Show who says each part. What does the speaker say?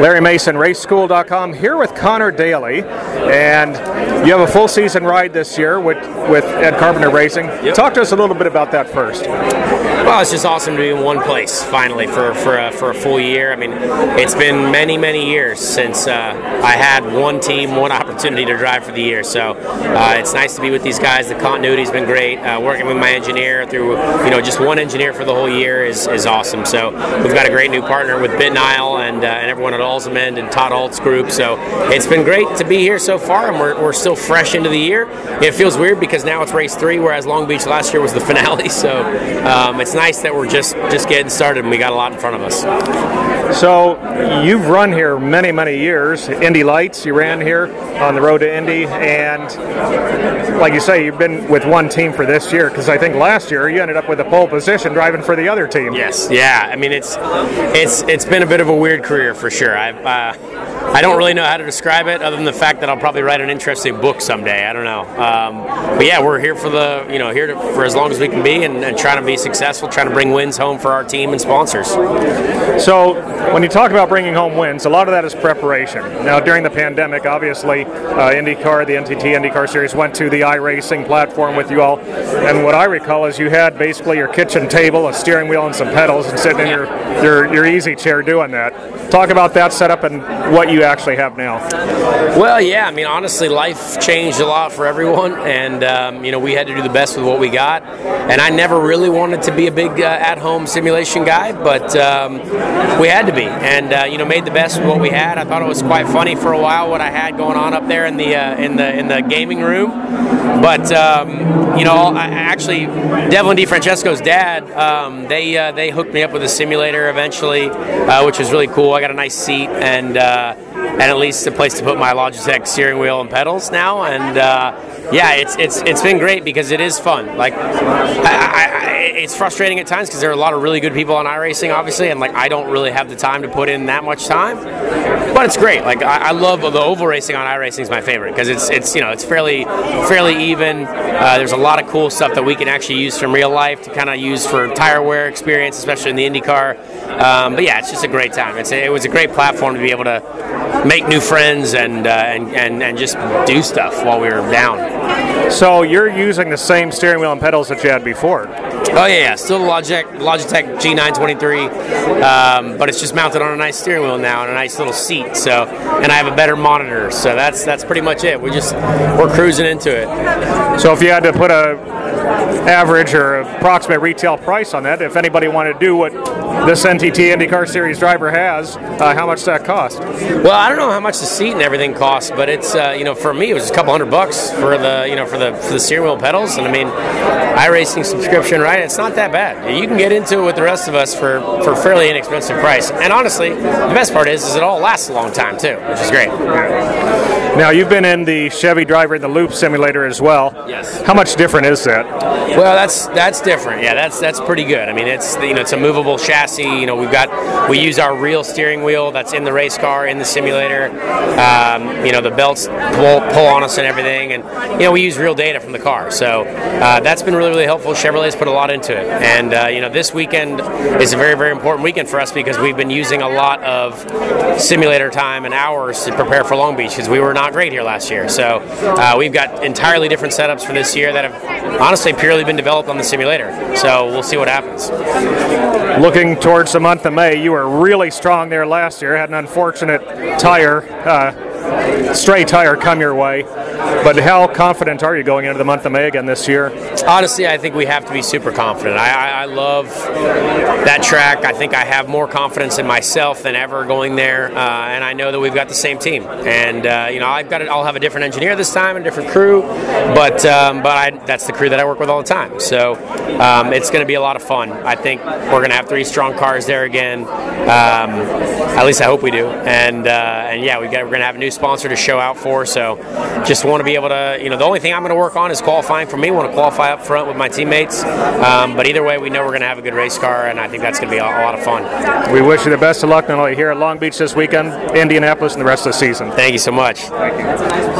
Speaker 1: Larry Mason, RaceSchool.com, here with Connor Daly, and you have a full season ride this year with, with Ed Carpenter Racing.
Speaker 2: Yep.
Speaker 1: Talk to us a little bit about that first.
Speaker 2: Well, it's just awesome to be in one place finally for for a, for a full year. I mean, it's been many many years since uh, I had one team, one opportunity to drive for the year. So uh, it's nice to be with these guys. The continuity's been great. Uh, working with my engineer through you know just one engineer for the whole year is, is awesome. So we've got a great new partner with BitNile and uh, and everyone at Alzamend and Todd Ault's group. So it's been great to be here so far, and we're, we're still fresh into the year. It feels weird because now it's race three, whereas Long Beach last year was the finale. So um, it's nice that we're just just getting started and we got a lot in front of us.
Speaker 1: So you've run here many, many years. Indy Lights, you ran here on the road to Indy, and like you say, you've been with one team for this year. Because I think last year you ended up with a pole position driving for the other team.
Speaker 2: Yes, yeah. I mean, it's it's it's been a bit of a weird career for sure. I've uh, I don't really know how to describe it, other than the fact that I'll probably write an interesting book someday. I don't know, um, but yeah, we're here for the you know here to, for as long as we can be, and, and trying to be successful, trying to bring wins home for our team and sponsors.
Speaker 1: So, when you talk about bringing home wins, a lot of that is preparation. Now, during the pandemic, obviously, uh, IndyCar, the NTT IndyCar Series, went to the iRacing platform with you all. And what I recall is you had basically your kitchen table, a steering wheel, and some pedals, and sitting in your, your, your easy chair doing that. Talk about that setup and what you actually have now.
Speaker 2: Well, yeah, I mean, honestly, life changed a lot for everyone, and um, you know, we had to do the best with what we got. And I never really wanted to be a big uh, at-home simulation guy, but um, we had to be, and uh, you know, made the best with what we had. I thought it was quite funny for a while what I had going on up there in the uh, in the in the gaming room, but um, you know, I, actually, Devlin DeFrancesco's dad, um, they uh, they hooked me up with a simulator eventually, uh, which was really cool. I got a nice seat and uh, and at least a place to put my Logitech steering wheel and pedals now, and uh, yeah, it's it's it's been great because it is fun. Like, I, I, it's frustrating at times because there are a lot of really good people on iRacing, obviously, and like I don't really have the time to put in that much time. But it's great. Like I, I love the oval racing on iRacing is my favorite because it's it's you know it's fairly fairly even. Uh, there's a lot of cool stuff that we can actually use from real life to kind of use for tire wear experience, especially in the IndyCar. Um, but yeah, it's just a great time. It's a, it was a great platform to be able to make new friends and, uh, and and and just do stuff while we were down.
Speaker 1: So you're using the same steering wheel and pedals that you had before.
Speaker 2: Oh yeah, yeah. still the Logitech Logitech G923, um, but it's just mounted on a nice steering wheel now and a nice little seat. So, and I have a better monitor. So that's that's pretty much it. We just we're cruising into it.
Speaker 1: So if you had to put a average or approximate retail price on that, if anybody wanted to do what this NTT IndyCar Series driver has, uh, how much that cost?
Speaker 2: Well, I don't know how much the seat and everything costs, but it's uh, you know for me it was a couple hundred bucks for the you know for the for the steering wheel pedals, and I mean iRacing subscription, right? It's not that bad. You can get into it with the rest of us for for fairly inexpensive price. And honestly, the best part is is it all lasts a long time too, which is great.
Speaker 1: Now you've been in the Chevy driver in the Loop simulator as well.
Speaker 2: Yes.
Speaker 1: How much different is that?
Speaker 2: Well, that's that's different. Yeah, that's that's pretty good. I mean, it's you know it's a movable chassis. You know, we've got we use our real steering wheel that's in the race car in the simulator. Um, you know, the belts pull, pull on us and everything, and you know we use real data from the car. So uh, that's been really really helpful. Chevrolet's put a lot into it, and uh, you know this weekend is a very very important weekend for us because we've been using a lot of simulator time and hours to prepare for Long Beach because we were not great here last year. So uh, we've got entirely different setups for this year that have honestly purely been developed on the simulator. So we'll see what happens.
Speaker 1: Looking towards the month of May, you were really strong there last year. Had an unfortunate tire, uh, stray tire, come your way. But how confident are you going into the month of May again this year?
Speaker 2: Honestly, I think we have to be super confident. I, I, I love that track. I think I have more confidence in myself than ever going there, uh, and I know that we've got the same team. And uh, you know, I've got it. I'll have a different engineer this time and a different crew, but um, but I, that's the crew that I work with all the time. So um, it's going to be a lot of fun. I think we're going to have three strong cars there again. Um, at least I hope we do. And uh, and yeah, we got, we're going to have a new sponsor to show out for. So just want to be able to, you know, the only thing I'm going to work on is qualifying for me. want to qualify up front with my teammates. Um, but either way, we know we're going to have a good race car, and I think that's going to be a, a lot of fun.
Speaker 1: We wish you the best of luck not only here at Long Beach this weekend, Indianapolis, and the rest of the season.
Speaker 2: Thank you so much.
Speaker 1: Thank you.